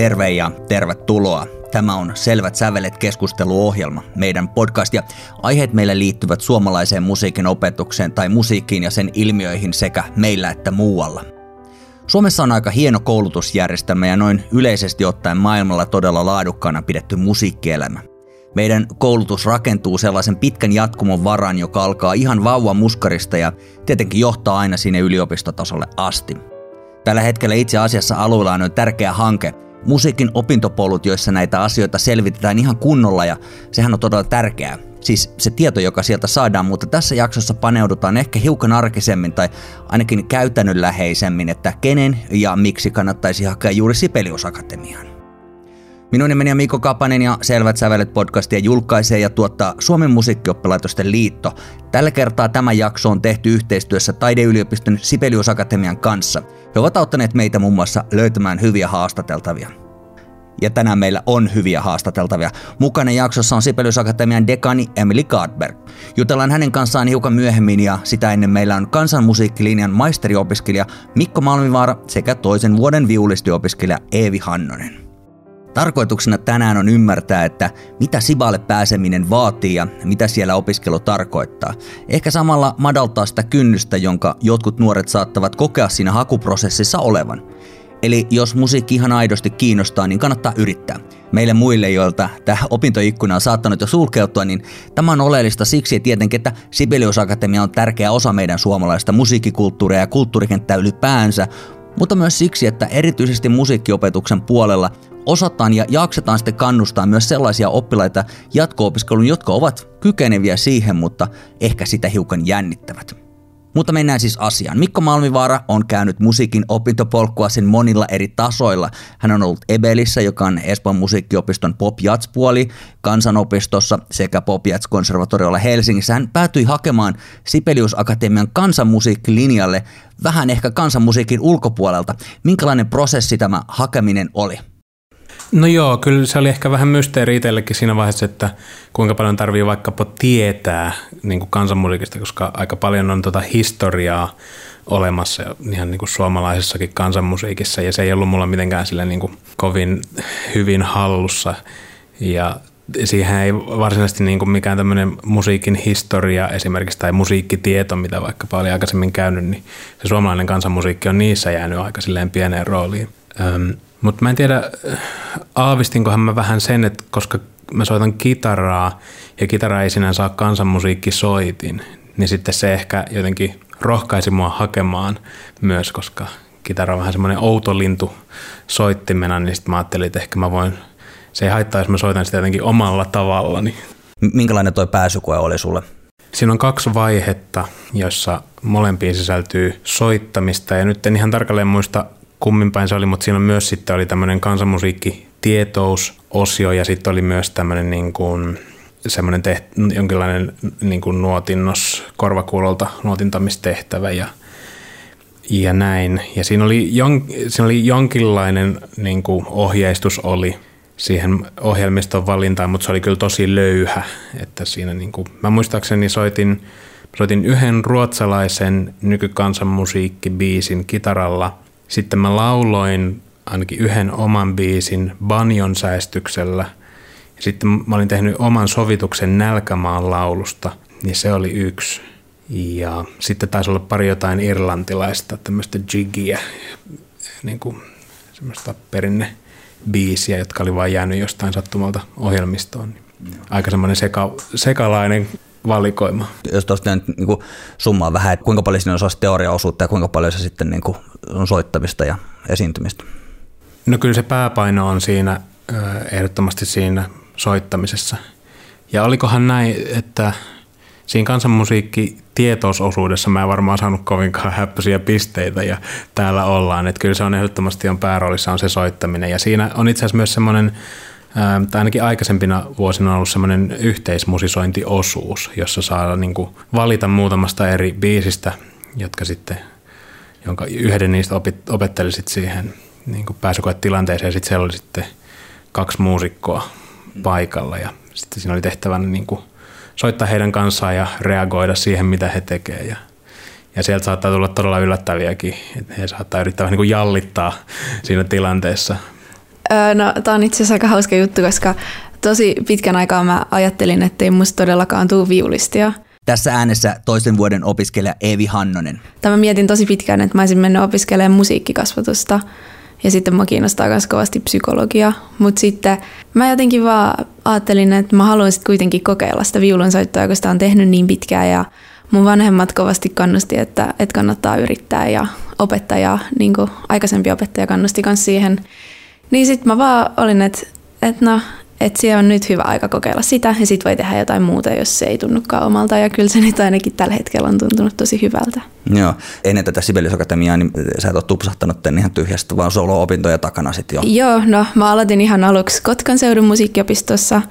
Terve ja tervetuloa. Tämä on Selvät sävelet keskusteluohjelma, meidän podcast ja aiheet meille liittyvät suomalaiseen musiikin opetukseen tai musiikkiin ja sen ilmiöihin sekä meillä että muualla. Suomessa on aika hieno koulutusjärjestelmä ja noin yleisesti ottaen maailmalla todella laadukkaana pidetty musiikkielämä. Meidän koulutus rakentuu sellaisen pitkän jatkumon varan, joka alkaa ihan vauva muskarista ja tietenkin johtaa aina sinne yliopistotasolle asti. Tällä hetkellä itse asiassa alueella on tärkeä hanke, musiikin opintopolut, joissa näitä asioita selvitetään ihan kunnolla ja sehän on todella tärkeää. Siis se tieto, joka sieltä saadaan, mutta tässä jaksossa paneudutaan ehkä hiukan arkisemmin tai ainakin käytännönläheisemmin, että kenen ja miksi kannattaisi hakea juuri Sibelius Akatemiaan. Minun nimeni on Mikko Kapanen ja Selvät sävelet podcastia julkaisee ja tuottaa Suomen musiikkioppilaitosten liitto. Tällä kertaa tämä jakso on tehty yhteistyössä Taideyliopiston Sibelius Akatemian kanssa. He ovat auttaneet meitä muun muassa löytämään hyviä haastateltavia. Ja tänään meillä on hyviä haastateltavia. Mukana jaksossa on Sibelius Akatemian dekani Emily Gardberg. Jutellaan hänen kanssaan hiukan myöhemmin ja sitä ennen meillä on kansanmusiikkilinjan maisteriopiskelija Mikko Malmivaara sekä toisen vuoden viulistiopiskelija Eevi Hannonen. Tarkoituksena tänään on ymmärtää, että mitä Siballe pääseminen vaatii ja mitä siellä opiskelu tarkoittaa. Ehkä samalla madaltaa sitä kynnystä, jonka jotkut nuoret saattavat kokea siinä hakuprosessissa olevan. Eli jos musiikki ihan aidosti kiinnostaa, niin kannattaa yrittää. Meille muille, joilta tämä opintoikkuna on saattanut jo sulkeutua, niin tämä on oleellista siksi tietenkin, että Sibelius Akatemia on tärkeä osa meidän suomalaista musiikkikulttuuria ja kulttuurikenttää ylipäänsä, mutta myös siksi, että erityisesti musiikkiopetuksen puolella osataan ja jaksetaan sitten kannustaa myös sellaisia oppilaita jatko-opiskeluun, jotka ovat kykeneviä siihen, mutta ehkä sitä hiukan jännittävät. Mutta mennään siis asiaan. Mikko Malmivaara on käynyt musiikin opintopolkua sen monilla eri tasoilla. Hän on ollut Ebelissä, joka on Espoon musiikkiopiston pop puoli kansanopistossa sekä pop konservatoriolla Helsingissä. Hän päätyi hakemaan Sibelius Akatemian kansanmusiikkilinjalle vähän ehkä kansanmusiikin ulkopuolelta. Minkälainen prosessi tämä hakeminen oli? No joo, kyllä se oli ehkä vähän mysteeri itsellekin siinä vaiheessa, että kuinka paljon tarvii vaikkapa tietää niin kuin kansanmusiikista, koska aika paljon on tuota historiaa olemassa ihan niin kuin suomalaisessakin kansanmusiikissa ja se ei ollut mulla mitenkään sille niin kuin kovin hyvin hallussa ja siihen ei varsinaisesti niin kuin mikään tämmöinen musiikin historia esimerkiksi tai musiikkitieto, mitä vaikka oli aikaisemmin käynyt, niin se suomalainen kansanmusiikki on niissä jäänyt aika silleen pieneen rooliin. Öm, mutta mä en tiedä, aavistinkohan mä vähän sen, että koska mä soitan kitaraa ja kitara ei sinänsä ole kansanmusiikkisoitin, niin sitten se ehkä jotenkin rohkaisi mua hakemaan myös, koska kitara on vähän semmoinen outo lintu soittimena, niin sitten mä ajattelin, että ehkä mä voin, se ei haittaa, jos mä soitan sitä jotenkin omalla tavallani. Minkälainen toi pääsykoe oli sulle? Siinä on kaksi vaihetta, jossa molempiin sisältyy soittamista ja nyt en ihan tarkalleen muista kummin päin se oli, mutta siinä myös sitten oli tämmöinen kansanmusiikki tietousosio ja sitten oli myös tämmöinen niin kuin semmoinen teht- jonkinlainen niin kuin nuotinnos korvakuulolta nuotintamistehtävä ja, ja näin. Ja siinä oli, jon, siinä oli jonkinlainen niin kuin ohjeistus oli siihen ohjelmiston valintaan, mutta se oli kyllä tosi löyhä. Että siinä niin kuin, mä muistaakseni soitin, soitin yhden ruotsalaisen nykykansanmusiikkibiisin kitaralla – sitten mä lauloin ainakin yhden oman biisin Banjon säästyksellä. Sitten mä olin tehnyt oman sovituksen Nälkämaan laulusta, niin se oli yksi. Ja sitten taisi olla pari jotain irlantilaista, tämmöistä jiggiä, niin kuin semmoista perinne biisiä, jotka oli vain jäänyt jostain sattumalta ohjelmistoon. Aika semmoinen seka, sekalainen valikoima. Jos tuosta nyt niin summaa vähän, että kuinka paljon siinä on teoriaosuutta ja kuinka paljon se sitten niin kuin on soittamista ja esiintymistä? No kyllä se pääpaino on siinä ehdottomasti siinä soittamisessa. Ja olikohan näin, että siinä kansanmusiikki tietoisosuudessa mä en varmaan saanut kovinkaan häppöisiä pisteitä ja täällä ollaan. Että kyllä se on ehdottomasti on pääroolissa on se soittaminen. Ja siinä on itse asiassa myös semmoinen tai ainakin aikaisempina vuosina on ollut semmoinen yhteismusisointiosuus, jossa saa niin kuin valita muutamasta eri biisistä, jotka sitten, jonka yhden niistä opit, siihen niin kuin pääsykoetilanteeseen. Ja sitten siellä oli sitten kaksi muusikkoa paikalla ja sitten siinä oli tehtävänä niin kuin soittaa heidän kanssaan ja reagoida siihen, mitä he tekevät ja ja sieltä saattaa tulla todella yllättäviäkin, että he saattaa yrittää niin kuin jallittaa siinä tilanteessa no, tämä on itse asiassa aika hauska juttu, koska tosi pitkän aikaa mä ajattelin, että ei musta todellakaan tuu viulistia. Tässä äänessä toisen vuoden opiskelija Eevi Hannonen. Tämä mietin tosi pitkään, että mä olisin mennyt opiskelemaan musiikkikasvatusta ja sitten mä kiinnostaa myös kovasti psykologia. Mutta sitten mä jotenkin vaan ajattelin, että mä haluaisin kuitenkin kokeilla sitä viulunsoittoa, koska sitä on tehnyt niin pitkään ja mun vanhemmat kovasti kannusti, että, että kannattaa yrittää ja opettaja, niin kuin aikaisempi opettaja kannusti myös siihen. Niin sitten mä vaan olin, että, että no, että siellä on nyt hyvä aika kokeilla sitä ja sitten voi tehdä jotain muuta, jos se ei tunnukaan omalta. Ja kyllä se nyt ainakin tällä hetkellä on tuntunut tosi hyvältä. Joo. Ennen tätä Sibelius Akatemiaa, niin sä et ole tupsahtanut tänne ihan tyhjästä, vaan solo-opintoja takana sitten jo. Joo, no mä aloitin ihan aluksi Kotkan seudun musiikkiopistossa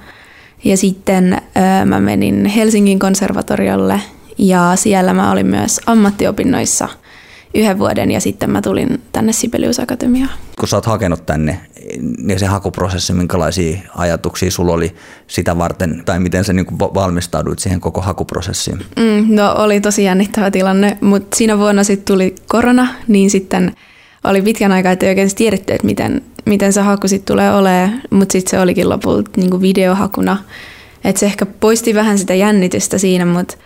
ja sitten öö, mä menin Helsingin konservatoriolle ja siellä mä olin myös ammattiopinnoissa yhden vuoden ja sitten mä tulin tänne Sibelius Akatemiaan. Kun sä oot hakenut tänne, niin se hakuprosessi, minkälaisia ajatuksia sulla oli sitä varten, tai miten sä niin valmistauduit siihen koko hakuprosessiin? Mm, no oli tosi jännittävä tilanne, mutta siinä vuonna sitten tuli korona, niin sitten oli pitkän aikaa, että ei oikein tiedetty, että miten, miten se haku sitten tulee olemaan, mutta sitten se olikin lopulta niin videohakuna. Että se ehkä poisti vähän sitä jännitystä siinä, mutta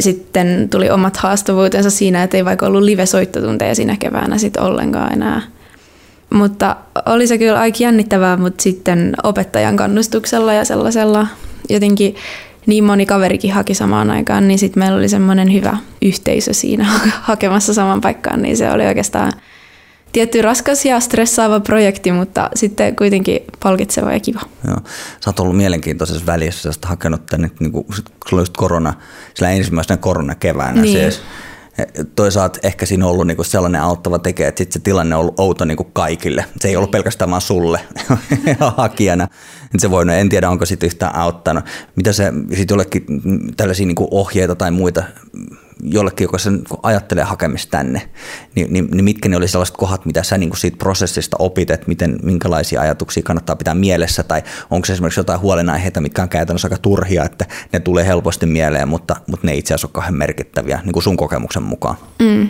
sitten tuli omat haastavuutensa siinä, että ei vaikka ollut live-soittotunteja siinä keväänä sitten ollenkaan enää. Mutta oli se kyllä aika jännittävää, mutta sitten opettajan kannustuksella ja sellaisella jotenkin niin moni kaverikin haki samaan aikaan, niin sitten meillä oli semmoinen hyvä yhteisö siinä hakemassa saman paikkaan, niin se oli oikeastaan tietty raskas ja stressaava projekti, mutta sitten kuitenkin palkitseva ja kiva. Joo. Sä oot ollut mielenkiintoisessa välissä, sä oot hakenut tänne, niin kuin, just korona, sillä ensimmäisenä koronakeväänä niin. siis. Toisaalta ehkä siinä on ollut niinku sellainen auttava tekijä, että sit se tilanne on ollut outo niinku kaikille. Se ei ollut pelkästään vaan sulle hakijana. Se voi, en tiedä onko sitten yhtään auttanut. Mitä se sitten jollekin tällaisia niinku ohjeita tai muita jollekin, joka sen ajattelee hakemista tänne, niin, niin, niin mitkä ne oli sellaiset kohdat, mitä sä niin kuin siitä prosessista opit, että miten, minkälaisia ajatuksia kannattaa pitää mielessä, tai onko se esimerkiksi jotain huolenaiheita, mitkä on käytännössä aika turhia, että ne tulee helposti mieleen, mutta, mutta ne itse asiassa on kauhean merkittäviä niin kuin sun kokemuksen mukaan. Mm.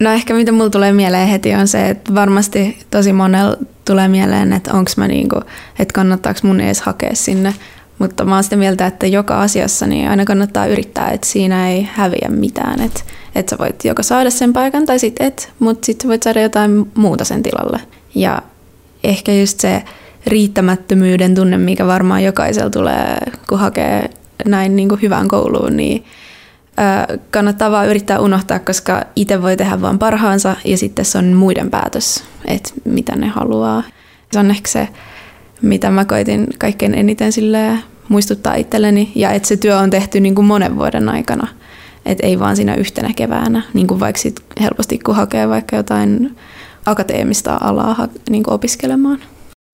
No ehkä mitä mulla tulee mieleen heti on se, että varmasti tosi monella tulee mieleen, että onko mä niinku, että kannattaako mun edes hakea sinne mutta mä oon sitä mieltä, että joka asiassa niin aina kannattaa yrittää, että siinä ei häviä mitään. Että, että sä voit joko saada sen paikan tai sitten et, mutta sitten voit saada jotain muuta sen tilalle. Ja ehkä just se riittämättömyyden tunne, mikä varmaan jokaisella tulee, kun hakee näin niin kuin hyvään kouluun, niin kannattaa vaan yrittää unohtaa, koska itse voi tehdä vain parhaansa ja sitten se on muiden päätös, että mitä ne haluaa. Se on ehkä se mitä mä koitin kaikkein eniten sille muistuttaa itselleni ja että se työ on tehty niin kuin monen vuoden aikana. Et ei vaan siinä yhtenä keväänä, niin kuin vaikka sit helposti kun hakee vaikka jotain akateemista alaa niin kuin opiskelemaan.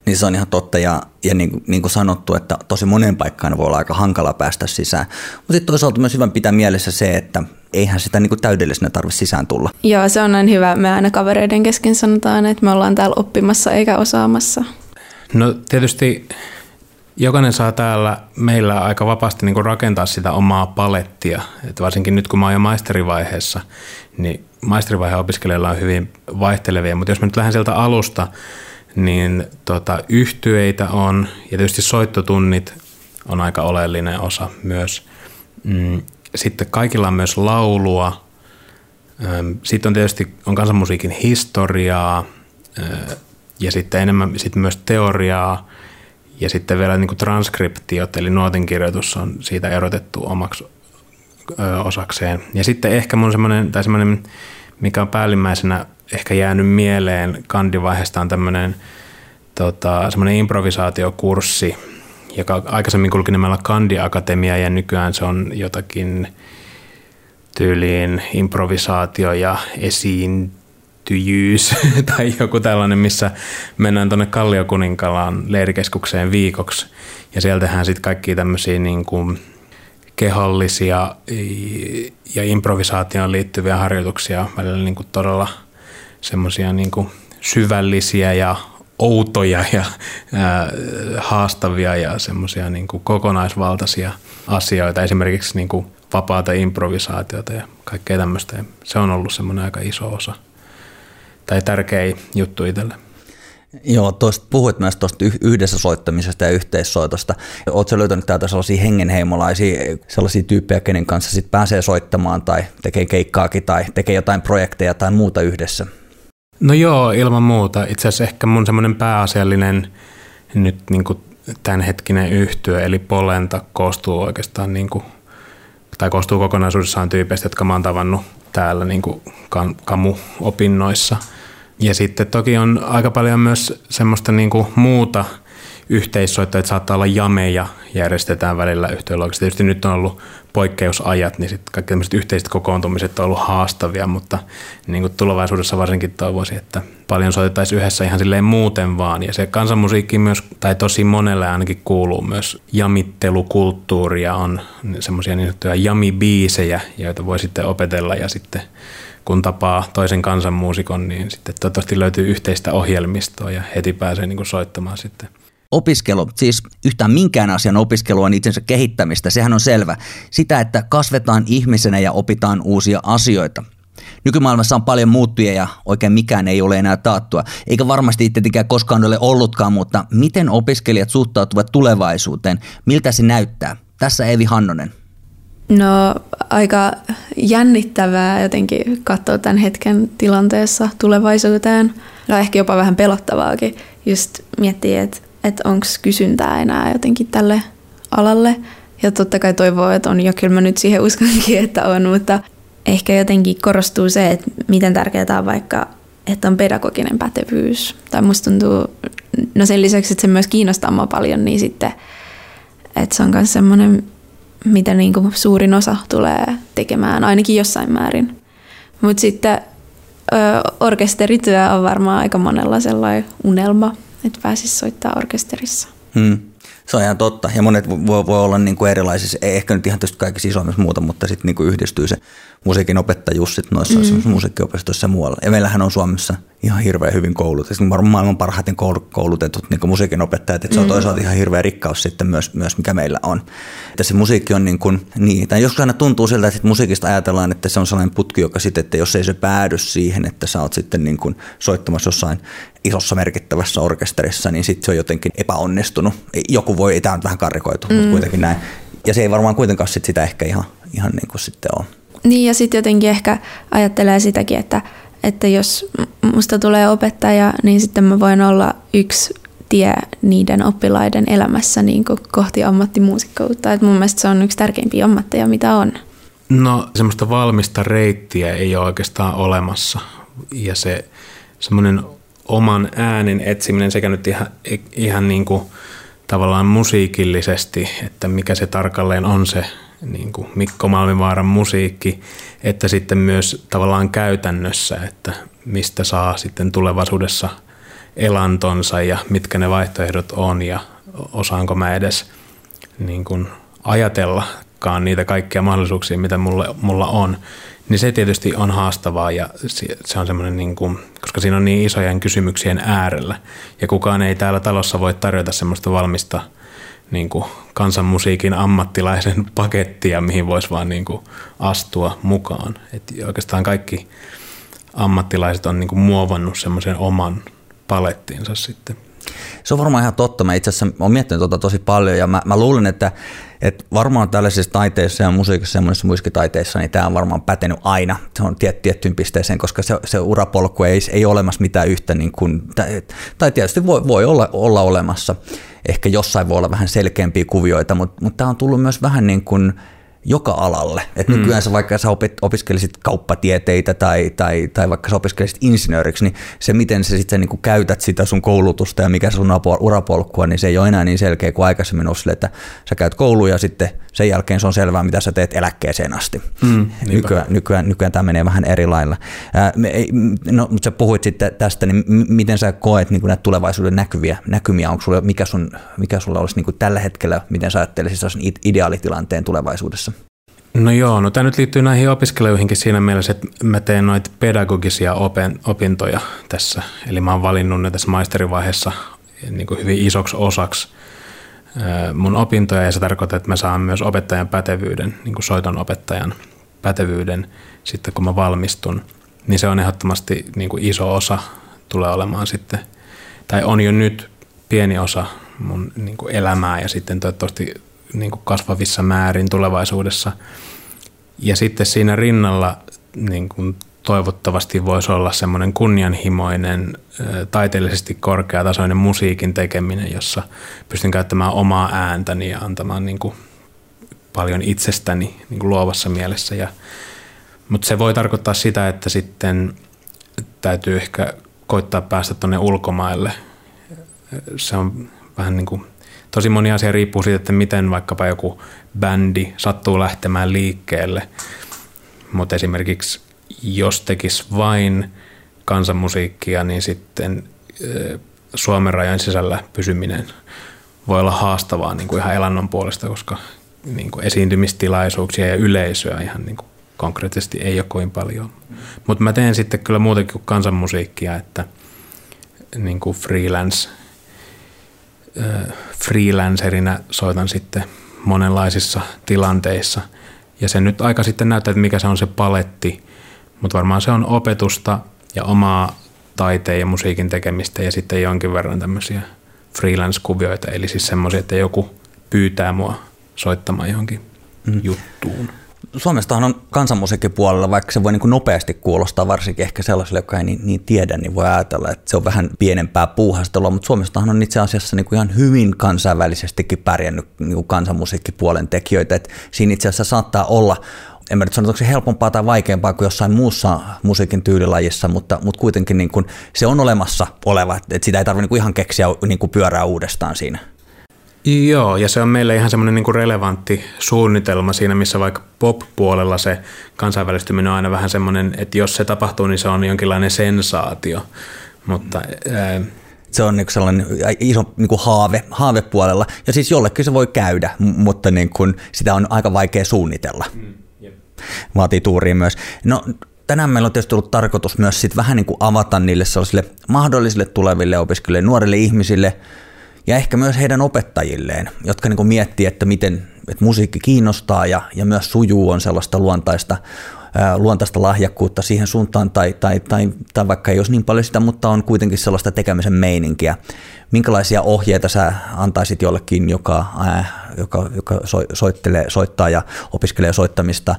Niin se on ihan totta ja, ja niin, niin kuin sanottu, että tosi monen paikkaan voi olla aika hankala päästä sisään. Mutta sitten toisaalta myös hyvä pitää mielessä se, että eihän sitä niin kuin täydellisenä tarvitse sisään tulla. Joo, se on näin hyvä. Me aina kavereiden kesken sanotaan, että me ollaan täällä oppimassa eikä osaamassa. No tietysti jokainen saa täällä meillä aika vapaasti niin rakentaa sitä omaa palettia. Et varsinkin nyt kun mä oon jo maisterivaiheessa, niin maisterivaiheen opiskelijoilla on hyvin vaihtelevia. Mutta jos mä nyt lähden sieltä alusta, niin tota, yhtyeitä on ja tietysti soittotunnit on aika oleellinen osa myös. Mm, sitten kaikilla on myös laulua. Sitten on tietysti on kansanmusiikin historiaa, ja sitten enemmän sitten myös teoriaa ja sitten vielä niin kuin transkriptiot, eli nuotinkirjoitus on siitä erotettu omaksi osakseen. Ja sitten ehkä mun semmoinen, tai semmoinen, mikä on päällimmäisenä ehkä jäänyt mieleen kandivaiheesta on tämmöinen tota, semmoinen improvisaatiokurssi, joka aikaisemmin kulki nimellä Kandi-akatemia ja nykyään se on jotakin tyyliin improvisaatio ja esiin tyjyys tai joku tällainen, missä mennään tuonne Kalliokuninkalaan leirikeskukseen viikoksi. Ja siellä tehdään sitten kaikki tämmöisiä niin kuin kehollisia ja improvisaatioon liittyviä harjoituksia, välillä niin kuin todella semmoisia niin kuin syvällisiä ja outoja ja ää, haastavia ja semmoisia niin kuin kokonaisvaltaisia asioita, esimerkiksi niin kuin vapaata improvisaatiota ja kaikkea tämmöistä. Se on ollut semmoinen aika iso osa tai tärkeä juttu itselle. Joo, tuosta puhuit myös tuosta yhdessä soittamisesta ja yhteissoitosta. Oletko löytänyt täältä sellaisia hengenheimolaisia, sellaisia tyyppejä, kenen kanssa sit pääsee soittamaan tai tekee keikkaakin tai tekee jotain projekteja tai muuta yhdessä? No joo, ilman muuta. Itse asiassa ehkä mun semmoinen pääasiallinen nyt niin kuin tämänhetkinen yhtyö, eli Polenta, koostuu oikeastaan niin kuin, tai koostuu kokonaisuudessaan tyypeistä, jotka mä oon tavannut täällä niin kuin kamu-opinnoissa. Ja sitten toki on aika paljon myös semmoista niin kuin muuta – yhteissoittoja, että saattaa olla jameja järjestetään välillä yhteenluokassa. Tietysti nyt on ollut poikkeusajat, niin sitten kaikki tämmöiset yhteiset kokoontumiset on ollut haastavia, mutta niin kuin tulevaisuudessa varsinkin toivoisin, että paljon soitettaisiin yhdessä ihan silleen muuten vaan. Ja se kansanmusiikki myös, tai tosi monelle ainakin kuuluu myös jamittelukulttuuria, on semmoisia niin sanottuja jamibiisejä, joita voi sitten opetella ja sitten kun tapaa toisen kansanmuusikon, niin sitten toivottavasti löytyy yhteistä ohjelmistoa ja heti pääsee niin kuin soittamaan sitten Opiskelu, siis yhtään minkään asian opiskelu on itsensä kehittämistä, sehän on selvä. Sitä, että kasvetaan ihmisenä ja opitaan uusia asioita. Nykymaailmassa on paljon muuttujia ja oikein mikään ei ole enää taattua. Eikä varmasti tietenkään koskaan ole ollutkaan, mutta miten opiskelijat suhtautuvat tulevaisuuteen? Miltä se näyttää? Tässä Evi Hannonen. No aika jännittävää jotenkin katsoa tämän hetken tilanteessa tulevaisuuteen. No ehkä jopa vähän pelottavaakin just miettiä, että että onko kysyntää enää jotenkin tälle alalle. Ja totta kai toivoo, että on, ja kyllä mä nyt siihen uskonkin, että on, mutta ehkä jotenkin korostuu se, että miten tärkeää on vaikka, että on pedagoginen pätevyys. Tai musta tuntuu, no sen lisäksi, että se myös kiinnostaa mua paljon, niin sitten, että se on myös semmoinen, mitä niin kuin suurin osa tulee tekemään, ainakin jossain määrin. Mutta sitten ö, orkesterityö on varmaan aika monella sellainen unelma, että pääsisi soittaa orkesterissa. Hmm. Se on ihan totta. Ja monet voi, voi olla niin kuin erilaisissa, ei ehkä nyt ihan tietysti kaikissa isommissa muuta, mutta sitten niin kuin yhdistyy se musiikin opettajuus sit noissa mm. musiikkiopistoissa ja muualla. Ja meillähän on Suomessa ihan hirveän hyvin koulutettu, varmaan maailman parhaiten koulutetut niin musiikin opettajat, että se on mm. toisaalta ihan hirveä rikkaus sitten myös, myös mikä meillä on. Että se musiikki on niin kuin, niin, tai joskus aina tuntuu siltä, että musiikista ajatellaan, että se on sellainen putki, joka sitten, että jos ei se päädy siihen, että sä oot sitten niin kuin soittamassa jossain isossa merkittävässä orkesterissa, niin sitten se on jotenkin epäonnistunut. Joku voi, tämä on vähän karikoitu, mm. mutta kuitenkin näin. Ja se ei varmaan kuitenkaan sit sitä ehkä ihan, ihan niin kuin sitten ole. Niin ja sitten jotenkin ehkä ajattelee sitäkin, että, että jos musta tulee opettaja, niin sitten mä voin olla yksi tie niiden oppilaiden elämässä niin kohti ammattimuusikkoutta. Et mun mielestä se on yksi tärkeimpiä ammatteja, mitä on. No semmoista valmista reittiä ei ole oikeastaan olemassa. Ja se semmoinen oman äänen etsiminen sekä nyt ihan, ihan niin kuin tavallaan musiikillisesti, että mikä se tarkalleen on se niin kuin Mikko Malmivaaran musiikki, että sitten myös tavallaan käytännössä, että mistä saa sitten tulevaisuudessa elantonsa ja mitkä ne vaihtoehdot on ja osaanko mä edes niin kuin ajatellakaan niitä kaikkia mahdollisuuksia, mitä mulla, mulla on, niin se tietysti on haastavaa ja se on semmoinen, niin kuin, koska siinä on niin isojen kysymyksien äärellä ja kukaan ei täällä talossa voi tarjota semmoista valmista – niin kuin kansanmusiikin ammattilaisen pakettia, mihin voisi vaan niin kuin astua mukaan. Et oikeastaan kaikki ammattilaiset on niin kuin muovannut semmoisen oman palettiinsa sitten. Se on varmaan ihan totta. Mä itse asiassa olen miettinyt tuota tosi paljon ja mä, mä luulen, että, että varmaan tällaisissa taiteissa ja musiikissa ja monissa muiskitaiteissa, niin tämä on varmaan pätenyt aina. Se on tiet, tiettyyn pisteeseen, koska se, se urapolku ei, ei ole olemassa mitään yhtä, niin kuin, tai, tai tietysti voi, voi olla, olla olemassa. Ehkä jossain voi olla vähän selkeämpiä kuvioita, mutta, mutta tämä on tullut myös vähän niin kuin – joka alalle. Et mm. Nykyään sä vaikka sä opit, opiskelisit kauppatieteitä tai, tai, tai vaikka sä opiskelisit insinööriksi, niin se miten sä sitten niin käytät sitä sun koulutusta ja mikä sun urapolkua, niin se ei ole enää niin selkeä kuin aikaisemmin ollut sille, että sä käyt kouluun ja sitten sen jälkeen se on selvää, mitä sä teet eläkkeeseen asti. Mm, nykyään, nykyään, nykyään tämä menee vähän eri lailla. Ää, me, no, mutta sä puhuit sitten tästä, niin miten sä koet niin näitä tulevaisuuden näkyviä, näkymiä, onko sulla, mikä, sun, mikä sulla olisi niin tällä hetkellä, miten sä ajattelisit ideaalitilanteen tulevaisuudessa? No joo, no tämä nyt liittyy näihin opiskelijoihinkin siinä mielessä, että mä teen noita pedagogisia opintoja tässä. Eli mä oon valinnut ne tässä maisterivaiheessa niin kuin hyvin isoksi osaksi mun opintoja ja se tarkoittaa, että mä saan myös opettajan pätevyyden, niin kuin soiton opettajan pätevyyden sitten kun mä valmistun. Niin se on ehdottomasti niin kuin iso osa tulee olemaan sitten tai on jo nyt pieni osa mun niin kuin elämää ja sitten toivottavasti niin kuin kasvavissa määrin tulevaisuudessa. Ja sitten siinä rinnalla niin kuin toivottavasti voisi olla semmoinen kunnianhimoinen, taiteellisesti korkeatasoinen musiikin tekeminen, jossa pystyn käyttämään omaa ääntäni ja antamaan niin kuin paljon itsestäni niin kuin luovassa mielessä. Ja, mutta se voi tarkoittaa sitä, että sitten täytyy ehkä koittaa päästä tuonne ulkomaille. Se on vähän niin kuin, tosi moni asia riippuu siitä, että miten vaikkapa joku bändi sattuu lähtemään liikkeelle. Mutta esimerkiksi jos tekisi vain kansanmusiikkia, niin sitten Suomen rajan sisällä pysyminen voi olla haastavaa niin kuin ihan elannon puolesta, koska niin kuin esiintymistilaisuuksia ja yleisöä ihan niin kuin konkreettisesti ei ole kovin paljon. Mutta mä teen sitten kyllä muutenkin kuin kansanmusiikkia, että niin kuin freelance, freelancerina soitan sitten monenlaisissa tilanteissa. Ja se nyt aika sitten näyttää, että mikä se on se paletti, mutta varmaan se on opetusta ja omaa taiteen ja musiikin tekemistä ja sitten jonkin verran tämmöisiä freelance-kuvioita, eli siis semmoisia, että joku pyytää mua soittamaan johonkin mm. juttuun. Suomestahan on kansanmusiikkipuolella, vaikka se voi niin kuin nopeasti kuulostaa, varsinkin ehkä sellaisille, jotka ei niin, niin tiedä, niin voi ajatella, että se on vähän pienempää puuhastelua, mutta Suomestahan on itse asiassa niin kuin ihan hyvin kansainvälisestikin pärjännyt niin kuin kansanmusiikkipuolen tekijöitä, että siinä itse asiassa saattaa olla en mä nyt sano, onko se helpompaa tai vaikeampaa kuin jossain muussa musiikin tyylilajissa, mutta, mutta kuitenkin niin kuin se on olemassa oleva, että sitä ei tarvitse niin ihan keksiä niin kuin pyörää uudestaan siinä. Joo, ja se on meille ihan semmoinen niin relevantti suunnitelma siinä, missä vaikka pop-puolella se kansainvälistyminen on aina vähän semmoinen, että jos se tapahtuu, niin se on jonkinlainen sensaatio. Mutta, ää... Se on niin sellainen iso niin kuin haave, haavepuolella, ja siis jollekin se voi käydä, mutta niin kuin sitä on aika vaikea suunnitella. Mm. Vaatii tuuriin myös. No tänään meillä on tietysti ollut tarkoitus myös sit vähän niin kuin avata niille sellaisille mahdollisille tuleville opiskelijoille, nuorille ihmisille – ja ehkä myös heidän opettajilleen, jotka niin miettii, että miten että musiikki kiinnostaa ja, ja myös sujuu on sellaista luontaista, luontaista lahjakkuutta siihen suuntaan tai, tai, tai, tai vaikka ei olisi niin paljon sitä, mutta on kuitenkin sellaista tekemisen meininkiä minkälaisia ohjeita sä antaisit jollekin, joka, äh, joka, joka so, soittelee, soittaa ja opiskelee soittamista,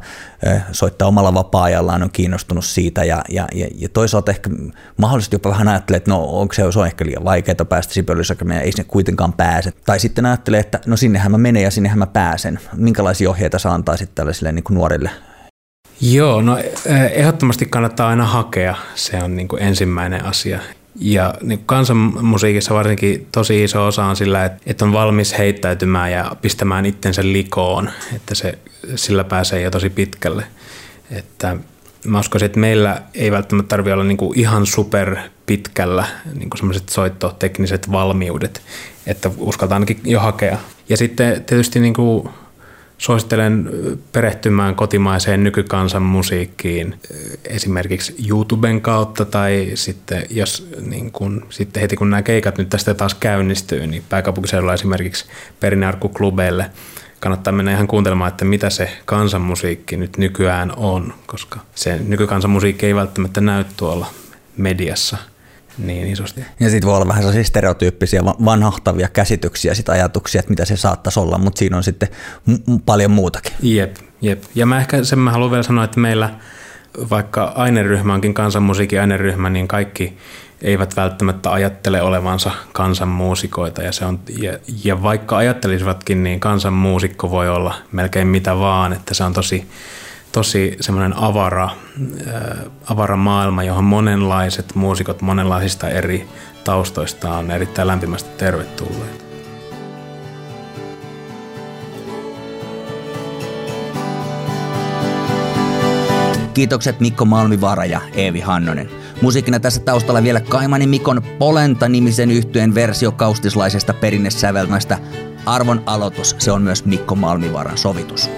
äh, soittaa omalla vapaa-ajallaan, on kiinnostunut siitä ja, ja, ja, ja toisaalta ehkä mahdollisesti jopa vähän ajattelee, että no onko se, se on ehkä liian vaikeaa päästä Sibeliusakademiaan, ei sinne kuitenkaan pääse. Tai sitten ajattelee, että no sinnehän mä menen ja sinnehän mä pääsen. Minkälaisia ohjeita sä antaisit tällaisille niin kuin nuorille Joo, no eh, ehdottomasti kannattaa aina hakea. Se on niin kuin ensimmäinen asia. Ja niin kansanmusiikissa varsinkin tosi iso osa on sillä, että, on valmis heittäytymään ja pistämään itsensä likoon, että se, sillä pääsee jo tosi pitkälle. Että mä uskoisin, että meillä ei välttämättä tarvitse olla niin kuin ihan super pitkällä niin semmoiset soittotekniset valmiudet, että uskaltaa ainakin jo hakea. Ja sitten tietysti niin kuin suosittelen perehtymään kotimaiseen nykykansan musiikkiin esimerkiksi YouTuben kautta tai sitten, jos, niin kun, sitten heti kun nämä keikat nyt tästä taas käynnistyy, niin pääkaupunkiseudulla esimerkiksi perinnearkkuklubeille kannattaa mennä ihan kuuntelemaan, että mitä se kansanmusiikki nyt nykyään on, koska se nykykansanmusiikki ei välttämättä näy tuolla mediassa – niin isosti. Ja sitten voi olla vähän sellaisia stereotyyppisiä vanhahtavia käsityksiä, sit ajatuksia, että mitä se saattaisi olla, mutta siinä on sitten m- paljon muutakin. Jep, jep. Ja mä ehkä sen mä haluan vielä sanoa, että meillä vaikka aineryhmä onkin kansanmusiikin aineryhmä, niin kaikki eivät välttämättä ajattele olevansa kansanmuusikoita. Ja, se on, ja, ja vaikka ajattelisivatkin, niin kansanmuusikko voi olla melkein mitä vaan, että se on tosi tosi semmoinen avara, äh, avara maailma, johon monenlaiset muusikot monenlaisista eri taustoista on erittäin lämpimästi tervetulleet. Kiitokset Mikko Malmivaara ja Eevi Hannonen. Musiikkina tässä taustalla vielä Kaimani Mikon Polenta-nimisen yhtyeen versio kaustislaisesta perinnesävelmästä. Arvon aloitus, se on myös Mikko Malmivaaran sovitus.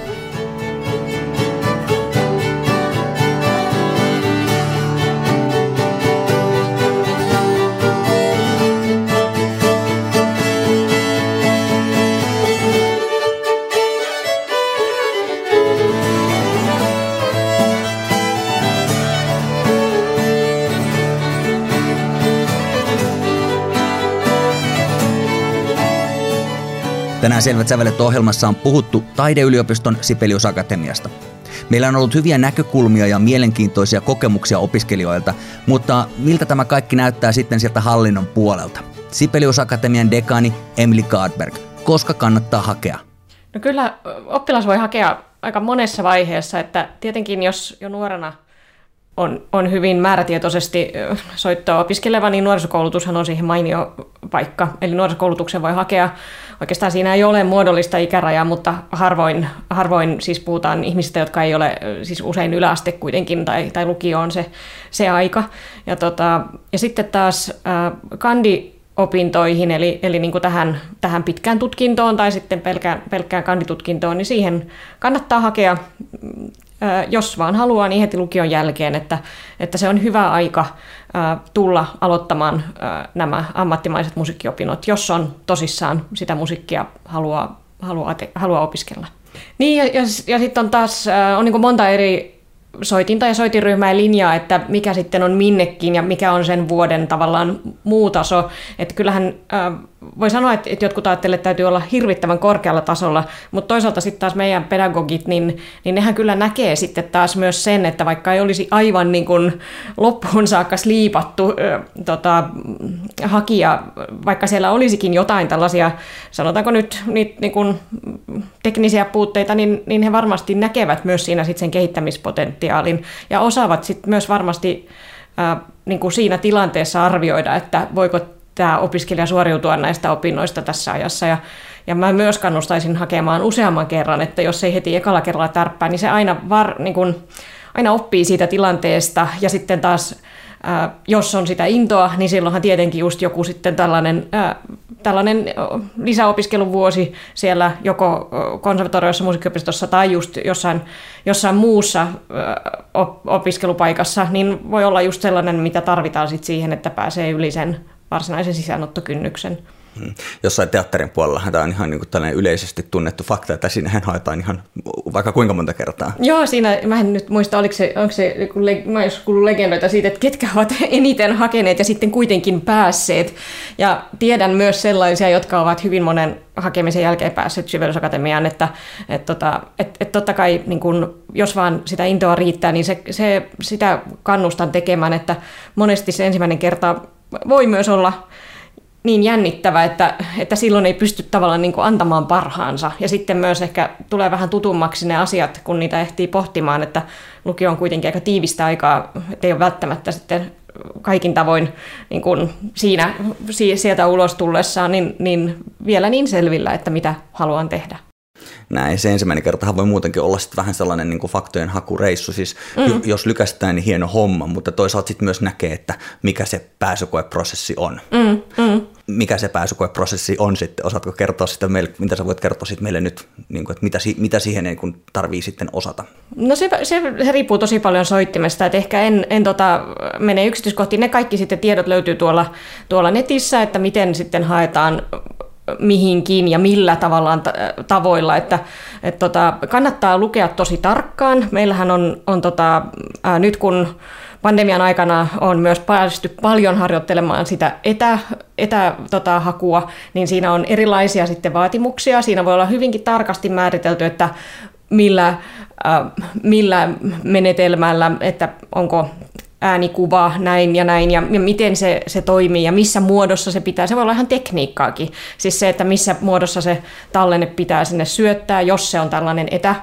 Tänään Selvät sävelet ohjelmassa on puhuttu Taideyliopiston Sibelius Akatemiasta. Meillä on ollut hyviä näkökulmia ja mielenkiintoisia kokemuksia opiskelijoilta, mutta miltä tämä kaikki näyttää sitten sieltä hallinnon puolelta? Sibelius Akatemian dekani Emily Gardberg. Koska kannattaa hakea? No kyllä oppilas voi hakea aika monessa vaiheessa, että tietenkin jos jo nuorena on, on hyvin määrätietoisesti soittoa opiskeleva, niin nuorisokoulutushan on siihen mainio paikka. Eli nuorisokoulutuksen voi hakea. Oikeastaan siinä ei ole muodollista ikärajaa, mutta harvoin, harvoin siis puhutaan ihmisistä, jotka ei ole siis usein yläaste kuitenkin, tai, tai lukio on se, se aika. Ja, tota, ja sitten taas äh, kandi opintoihin, eli, eli niin kuin tähän, tähän pitkään tutkintoon tai sitten pelkkään, pelkkään kanditutkintoon, niin siihen kannattaa hakea, jos vaan haluaa, niin heti lukion jälkeen, että, että se on hyvä aika tulla aloittamaan nämä ammattimaiset musiikkiopinnot, jos on tosissaan sitä musiikkia haluaa, haluaa, haluaa opiskella. Niin, ja, ja, ja sitten on taas on niin monta eri soitinta ja soitinryhmää ja linjaa, että mikä sitten on minnekin ja mikä on sen vuoden tavallaan muu taso. Että kyllähän äh, voi sanoa, että, että jotkut ajattelevat, että täytyy olla hirvittävän korkealla tasolla, mutta toisaalta sitten taas meidän pedagogit, niin, niin nehän kyllä näkee sitten taas myös sen, että vaikka ei olisi aivan niin kuin loppuun saakka liipattu äh, tota, hakija, vaikka siellä olisikin jotain tällaisia, sanotaanko nyt niitä niin kuin teknisiä puutteita, niin, niin he varmasti näkevät myös siinä sitten sen kehittämispotentiaalin ja osaavat sitten myös varmasti äh, niin kuin siinä tilanteessa arvioida, että voiko tämä opiskelija suoriutua näistä opinnoista tässä ajassa. Ja, ja mä myös kannustaisin hakemaan useamman kerran, että jos ei heti ekalla kerralla tärppää, niin se aina, var, niin kun, aina oppii siitä tilanteesta ja sitten taas ää, jos on sitä intoa, niin silloinhan tietenkin just joku sitten tällainen, ää, tällainen lisäopiskeluvuosi siellä joko konservatoriossa, musiikkiopistossa tai just jossain, jossain muussa ää, opiskelupaikassa, niin voi olla just sellainen, mitä tarvitaan sitten siihen, että pääsee yli sen varsinaisen sisäänottokynnyksen. Hmm. Jossain teatterin puolella tämä on ihan niin kuin tällainen yleisesti tunnettu fakta, että sinnehän haetaan ihan vaikka kuinka monta kertaa. Joo, siinä, mä en nyt muista, oliko se, onko se mä jos kuullut legendoita siitä, että ketkä ovat eniten hakeneet ja sitten kuitenkin päässeet. Ja tiedän myös sellaisia, jotka ovat hyvin monen hakemisen jälkeen päässeet Syvellysakatemiaan, että et, tota, et, et totta kai niin kun, jos vaan sitä intoa riittää, niin se, se, sitä kannustan tekemään, että monesti se ensimmäinen kerta voi myös olla niin jännittävä, että, että silloin ei pysty tavallaan niin kuin antamaan parhaansa. Ja sitten myös ehkä tulee vähän tutummaksi ne asiat, kun niitä ehtii pohtimaan, että lukio on kuitenkin aika tiivistä aikaa, että ei ole välttämättä sitten kaikin tavoin niin kuin siinä, sieltä ulos tullessaan niin, niin vielä niin selvillä, että mitä haluan tehdä näin. Se ensimmäinen kertahan voi muutenkin olla sitten vähän sellainen niin kuin faktojen hakureissu. Siis mm. jos lykästään, niin hieno homma, mutta toisaalta sitten myös näkee, että mikä se pääsykoeprosessi on. Mm. Mm. Mikä se pääsykoeprosessi on sitten? Osaatko kertoa sitä meille, mitä sä voit kertoa sitten meille nyt, niin kuin, että mitä, mitä siihen niin kuin tarvii sitten osata? No se, se, se riippuu tosi paljon soittimesta, että ehkä en, en tota, mene yksityiskohtiin. Ne kaikki sitten tiedot löytyy tuolla, tuolla netissä, että miten sitten haetaan mihinkin ja millä tavallaan tavoilla, että et tota, kannattaa lukea tosi tarkkaan. Meillähän on, on tota, ää, nyt kun pandemian aikana on myös päästy paljon harjoittelemaan sitä etä, etä tota, hakua, niin siinä on erilaisia sitten vaatimuksia. Siinä voi olla hyvinkin tarkasti määritelty, että millä, äh, millä menetelmällä, että onko äänikuva näin ja näin ja, miten se, se toimii ja missä muodossa se pitää. Se voi olla ihan tekniikkaakin. Siis se, että missä muodossa se tallenne pitää sinne syöttää, jos se on tällainen etä,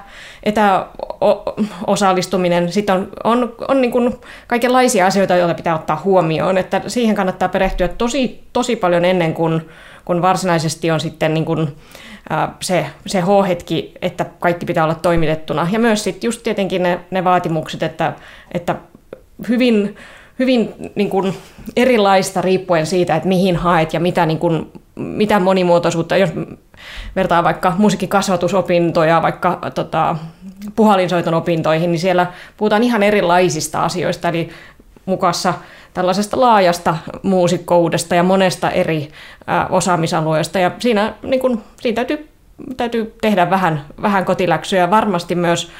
etäosallistuminen. Sitten on, on, on niin kuin kaikenlaisia asioita, joita pitää ottaa huomioon. Että siihen kannattaa perehtyä tosi, tosi paljon ennen kuin kun varsinaisesti on sitten niin kuin, se, se H-hetki, että kaikki pitää olla toimitettuna. Ja myös sitten just tietenkin ne, ne vaatimukset, että, että hyvin, hyvin niin kuin erilaista riippuen siitä, että mihin haet ja mitä, niin kuin, mitä monimuotoisuutta, jos vertaa vaikka musiikkikasvatusopintoja vaikka tota, puhalinsoiton opintoihin, niin siellä puhutaan ihan erilaisista asioista, eli mukassa tällaisesta laajasta muusikkoudesta ja monesta eri osaamisalueesta. Ja siinä, niin kun, siinä täytyy, täytyy tehdä vähän, vähän kotiläksyjä. Varmasti myös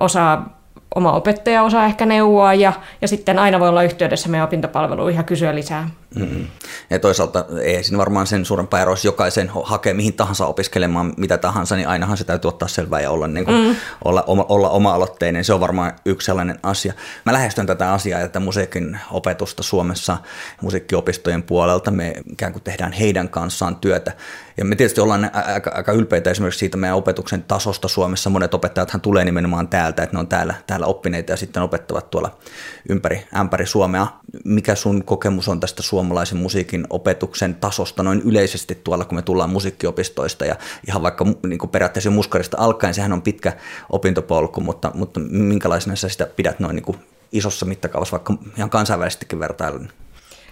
osaa oma opettaja osaa ehkä neuvoa ja, ja sitten aina voi olla yhteydessä meidän opintopalveluihin ja kysyä lisää. Mm. Ja toisaalta ei siinä varmaan sen suurempaa eroa, jos jokaisen hakee mihin tahansa opiskelemaan mitä tahansa, niin ainahan se täytyy ottaa selvää ja olla, niin kuin, mm. olla, olla, olla oma-aloitteinen. Se on varmaan yksi sellainen asia. Mä lähestyn tätä asiaa, että musiikin opetusta Suomessa musiikkiopistojen puolelta me ikään kuin tehdään heidän kanssaan työtä. Ja me tietysti ollaan aika, aika ylpeitä esimerkiksi siitä meidän opetuksen tasosta Suomessa. Monet opettajathan tulee nimenomaan täältä, että ne on täällä, täällä oppineita ja sitten opettavat tuolla ympäri, ämpäri Suomea. Mikä sun kokemus on tästä suomalaisen musiikin opetuksen tasosta noin yleisesti tuolla, kun me tullaan musiikkiopistoista ja ihan vaikka niin kuin periaatteessa muskarista alkaen, sehän on pitkä opintopolku, mutta, mutta minkälaisena sä sitä pidät noin niin kuin isossa mittakaavassa, vaikka ihan kansainvälisestikin vertailun?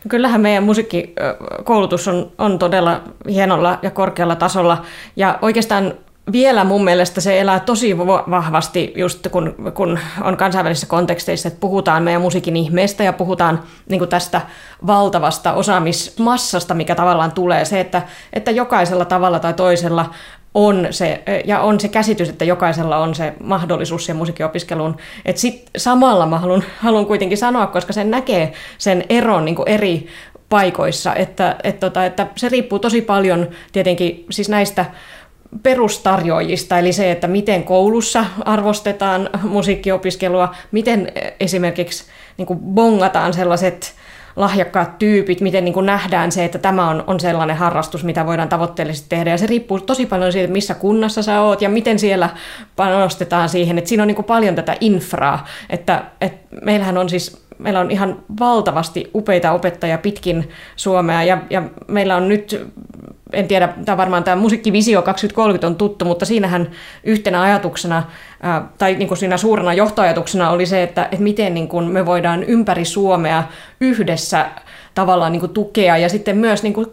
Kyllähän meidän musiikkikoulutus on, on todella hienolla ja korkealla tasolla ja oikeastaan vielä mun mielestä se elää tosi vahvasti just kun, kun on kansainvälisissä konteksteissa, että puhutaan meidän musiikin ihmeestä ja puhutaan niin tästä valtavasta osaamismassasta, mikä tavallaan tulee. Se, että, että jokaisella tavalla tai toisella on se, ja on se käsitys, että jokaisella on se mahdollisuus siihen musiikkiopiskeluun. Että sit samalla mä haluan, haluan kuitenkin sanoa, koska sen näkee sen eron niin eri paikoissa, että, että, tota, että se riippuu tosi paljon tietenkin siis näistä perustarjoajista, eli se, että miten koulussa arvostetaan musiikkiopiskelua, miten esimerkiksi niin kuin bongataan sellaiset lahjakkaat tyypit, miten niin kuin nähdään se, että tämä on, on sellainen harrastus, mitä voidaan tavoitteellisesti tehdä. Ja se riippuu tosi paljon siitä, missä kunnassa sä oot ja miten siellä panostetaan siihen. Että siinä on niin kuin paljon tätä infraa. Että, että meillähän on siis meillä on ihan valtavasti upeita opettajia pitkin Suomea ja, ja meillä on nyt en tiedä, tämä varmaan tämä musiikkivisio 2030 on tuttu, mutta siinähän yhtenä ajatuksena tai niin kuin siinä suurena johtoajatuksena oli se, että, että miten niin kuin me voidaan ympäri Suomea yhdessä tavallaan niin kuin tukea ja sitten myös niin kuin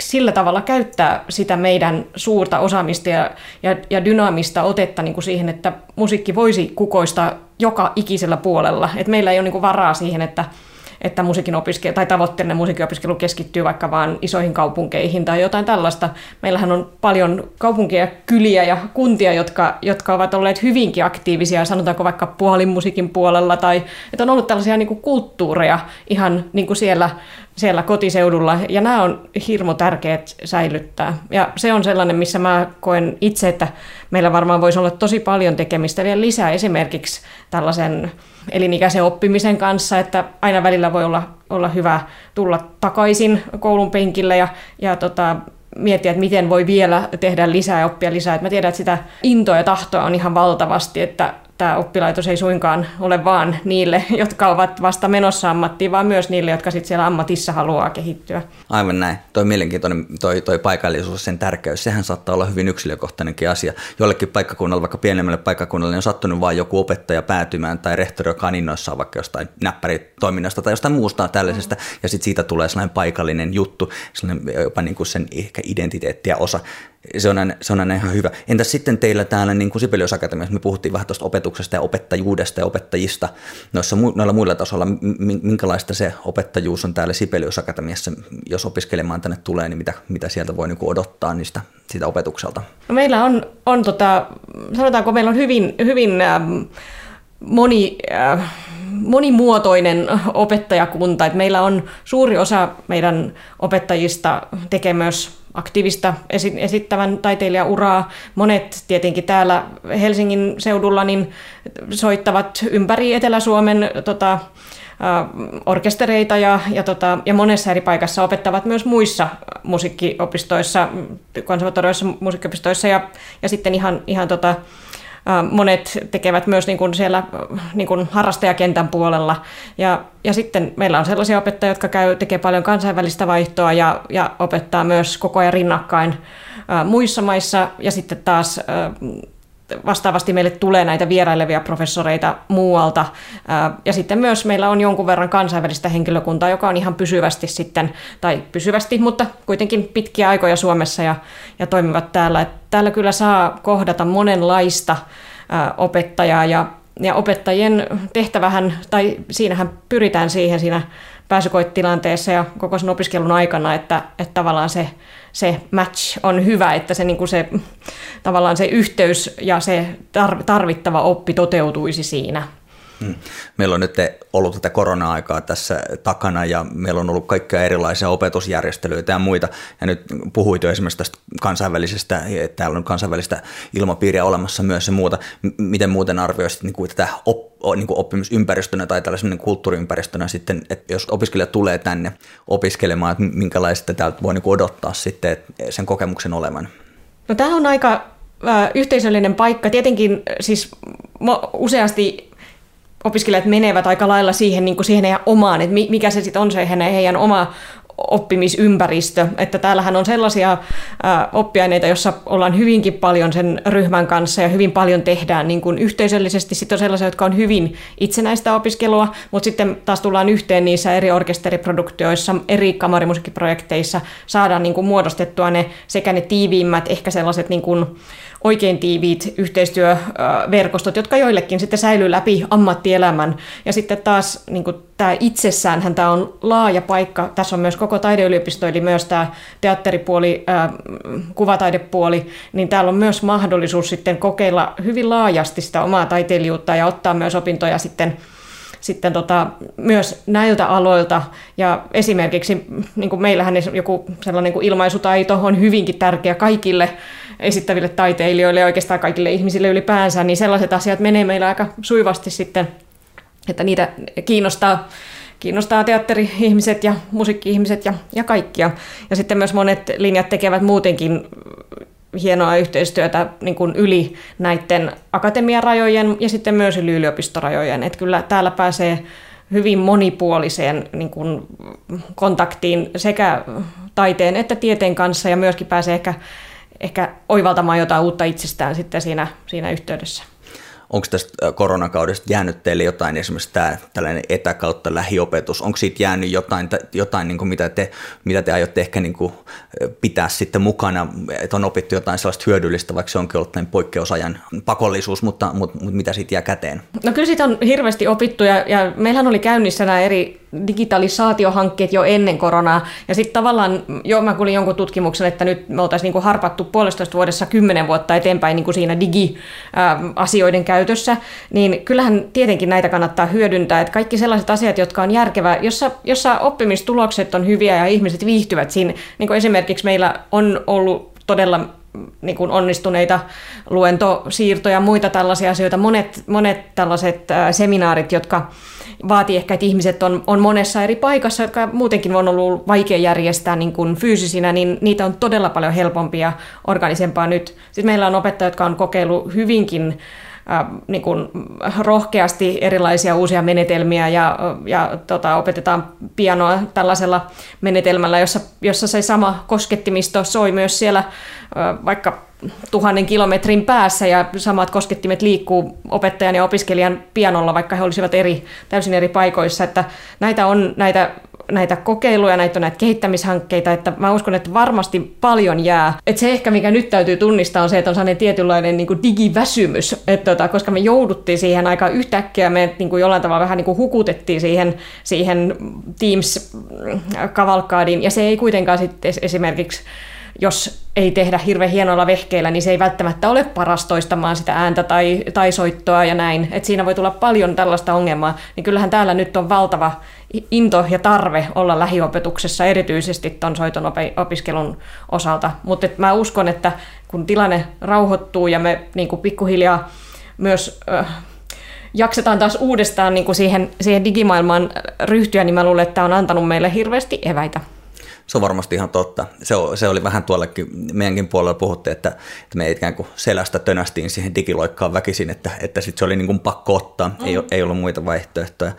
sillä tavalla käyttää sitä meidän suurta osaamista ja, ja, ja dynaamista otetta niin kuin siihen, että musiikki voisi kukoista joka ikisellä puolella. Et meillä ei ole niin kuin varaa siihen, että että musiikin opiskelu, tai tavoitteellinen musiikin opiskelu keskittyy vaikka vain isoihin kaupunkeihin tai jotain tällaista. Meillähän on paljon kaupunkia, kyliä ja kuntia, jotka, jotka ovat olleet hyvinkin aktiivisia, sanotaanko vaikka puolimusiikin puolella, tai että on ollut tällaisia niin kuin kulttuureja ihan niin kuin siellä siellä kotiseudulla, ja nämä on hirmu tärkeät säilyttää. Ja se on sellainen, missä mä koen itse, että meillä varmaan voisi olla tosi paljon tekemistä vielä lisää esimerkiksi tällaisen elinikäisen oppimisen kanssa, että aina välillä voi olla, olla hyvä tulla takaisin koulun penkille ja, ja tota, miettiä, että miten voi vielä tehdä lisää ja oppia lisää. Et mä tiedän, että sitä intoa ja tahtoa on ihan valtavasti, että tämä oppilaitos ei suinkaan ole vaan niille, jotka ovat vasta menossa ammattiin, vaan myös niille, jotka sitten siellä ammatissa haluaa kehittyä. Aivan näin. Toi mielenkiintoinen toi, toi paikallisuus, sen tärkeys, sehän saattaa olla hyvin yksilökohtainenkin asia. Jollekin paikkakunnalle, vaikka pienemmälle paikkakunnalle, niin on sattunut vain joku opettaja päätymään tai rehtori, joka on innoissaan vaikka jostain näppäritoiminnasta tai jostain muusta tällaisesta, mm. ja sitten siitä tulee sellainen paikallinen juttu, sellainen jopa niin kuin sen ehkä identiteetti ja osa se on, aina, se on aina ihan hyvä. Entäs sitten teillä täällä niin kuin Sibelius Akatemiassa, me puhuttiin vähän tuosta opetuksesta ja opettajuudesta ja opettajista noissa, noilla muilla tasoilla, minkälaista se opettajuus on täällä Sibelius Akatemiassa, jos opiskelemaan tänne tulee, niin mitä, mitä sieltä voi niin odottaa niistä, siitä opetukselta? No meillä on, on tota, sanotaanko meillä on hyvin, hyvin ähm, moni, äh, monimuotoinen opettajakunta, että meillä on suuri osa meidän opettajista tekee myös aktiivista esittävän taiteilijauraa. Monet tietenkin täällä Helsingin seudulla niin soittavat ympäri Etelä-Suomen tota, orkestereita ja, ja, tota, ja monessa eri paikassa opettavat myös muissa musiikkiopistoissa, konservatorioissa, musiikkiopistoissa ja, ja sitten ihan, ihan tota, monet tekevät myös niin kuin siellä niin kuin harrastajakentän puolella. Ja, ja sitten meillä on sellaisia opettajia, jotka käy, tekee paljon kansainvälistä vaihtoa ja, ja opettaa myös koko ajan rinnakkain muissa maissa. Ja sitten taas vastaavasti meille tulee näitä vierailevia professoreita muualta. Ja sitten myös meillä on jonkun verran kansainvälistä henkilökuntaa, joka on ihan pysyvästi sitten, tai pysyvästi, mutta kuitenkin pitkiä aikoja Suomessa ja, ja toimivat täällä. Että täällä kyllä saa kohdata monenlaista opettajaa ja, ja opettajien tehtävähän, tai siinähän pyritään siihen siinä pääsykoetilanteessa ja koko sen opiskelun aikana, että, että tavallaan se, se match on hyvä, että se, niin kuin se, tavallaan se yhteys ja se tarvittava oppi toteutuisi siinä. Hmm. Meillä on nyt ollut tätä korona-aikaa tässä takana ja meillä on ollut kaikkia erilaisia opetusjärjestelyitä ja muita. Ja nyt puhuit jo esimerkiksi tästä kansainvälisestä, että täällä on kansainvälistä ilmapiiriä olemassa myös ja muuta. Miten muuten arvioisit niin kuin tätä op, niin kuin oppimisympäristönä tai tällaisen kulttuuriympäristönä sitten, että jos opiskelija tulee tänne opiskelemaan, että minkälaista täältä voi niin kuin odottaa sitten sen kokemuksen olevan? No tämä on aika yhteisöllinen paikka. Tietenkin siis useasti opiskelijat menevät aika lailla siihen, niin kuin siihen heidän omaan, että mikä se sitten on se heidän, heidän oma oppimisympäristö. Että täällähän on sellaisia ää, oppiaineita, joissa ollaan hyvinkin paljon sen ryhmän kanssa ja hyvin paljon tehdään niin kuin yhteisöllisesti. Sitten on sellaisia, jotka on hyvin itsenäistä opiskelua, mutta sitten taas tullaan yhteen niissä eri orkesteriproduktioissa, eri kamarimusiikkiprojekteissa, saadaan niin kuin muodostettua ne sekä ne tiiviimmät, ehkä sellaiset niin kuin, oikein tiiviit yhteistyöverkostot, jotka joillekin sitten säilyy läpi ammattielämän. Ja sitten taas niin kuin tämä itsessäänhän tämä on laaja paikka. Tässä on myös koko taideyliopisto, eli myös tämä teatteripuoli, ää, kuvataidepuoli, niin täällä on myös mahdollisuus sitten kokeilla hyvin laajasti sitä omaa taiteilijuutta ja ottaa myös opintoja sitten sitten tota, myös näiltä aloilta. Ja esimerkiksi niin kuin meillähän joku sellainen niin kuin ilmaisutaito on hyvinkin tärkeä kaikille esittäville taiteilijoille ja oikeastaan kaikille ihmisille ylipäänsä, niin sellaiset asiat menee meillä aika suivasti sitten, että niitä kiinnostaa kiinnostaa teatteri-ihmiset ja musiikki-ihmiset ja, ja kaikkia. Ja sitten myös monet linjat tekevät muutenkin hienoa yhteistyötä niin kuin yli näiden akatemiarajojen ja sitten myös yli yliopistorajojen. Että kyllä täällä pääsee hyvin monipuoliseen niin kuin, kontaktiin sekä taiteen että tieteen kanssa ja myöskin pääsee ehkä ehkä oivaltamaan jotain uutta itsestään sitten siinä, siinä yhteydessä. Onko tästä koronakaudesta jäänyt teille jotain, esimerkiksi tämä tällainen etäkautta lähiopetus, onko siitä jäänyt jotain, jotain niin mitä, te, mitä te aiotte ehkä niin pitää sitten mukana, että on opittu jotain sellaista hyödyllistä, vaikka se onkin ollut näin poikkeusajan pakollisuus, mutta, mutta, mutta mitä siitä jää käteen? No kyllä siitä on hirveästi opittu ja, ja meillähän oli käynnissä nämä eri digitalisaatiohankkeet jo ennen koronaa. Ja sitten tavallaan, jo mä kuulin jonkun tutkimuksen, että nyt me oltaisiin niinku harpattu puolestoista vuodessa kymmenen vuotta eteenpäin niinku siinä digiasioiden käytössä, niin kyllähän tietenkin näitä kannattaa hyödyntää. Että kaikki sellaiset asiat, jotka on järkevää, jossa, jossa oppimistulokset on hyviä ja ihmiset viihtyvät siinä. Niin kuin esimerkiksi meillä on ollut todella niin kuin onnistuneita luentosiirtoja ja muita tällaisia asioita. Monet, monet tällaiset seminaarit, jotka vaatii ehkä, että ihmiset on, on monessa eri paikassa, jotka muutenkin on ollut vaikea järjestää niin kuin fyysisinä, niin niitä on todella paljon helpompia ja organisempaa nyt. Sitten meillä on opettajat, jotka on kokeillut hyvinkin äh, niin kuin rohkeasti erilaisia uusia menetelmiä ja, ja tota, opetetaan pianoa tällaisella menetelmällä, jossa, jossa se sama koskettimisto soi myös siellä äh, vaikka tuhannen kilometrin päässä ja samat koskettimet liikkuu opettajan ja opiskelijan pianolla, vaikka he olisivat eri, täysin eri paikoissa. Että näitä on näitä näitä kokeiluja, näitä on näitä kehittämishankkeita, että mä uskon, että varmasti paljon jää. Että se ehkä, mikä nyt täytyy tunnistaa, on se, että on sellainen tietynlainen niin digiväsymys, että tota, koska me jouduttiin siihen aika yhtäkkiä, me niin kuin jollain tavalla vähän niin kuin hukutettiin siihen, siihen Teams-kavalkaadiin, ja se ei kuitenkaan sitten esimerkiksi jos ei tehdä hirveän hienoilla vehkeillä, niin se ei välttämättä ole paras toistamaan sitä ääntä tai, tai soittoa ja näin. Et siinä voi tulla paljon tällaista ongelmaa. Niin kyllähän täällä nyt on valtava into ja tarve olla lähiopetuksessa, erityisesti tuon soiton opiskelun osalta. Mutta mä uskon, että kun tilanne rauhoittuu ja me niin kuin pikkuhiljaa myös... Äh, jaksetaan taas uudestaan niin kuin siihen, siihen digimaailmaan ryhtyä, niin mä luulen, että tämä on antanut meille hirveästi eväitä. Se on varmasti ihan totta. Se, on, se oli vähän tuollekin, meidänkin puolella puhuttiin, että, että me ikään kuin selästä tönästiin siihen digiloikkaan väkisin, että, että sit se oli niin kuin pakko ottaa, mm. ei, ei ollut muita vaihtoehtoja.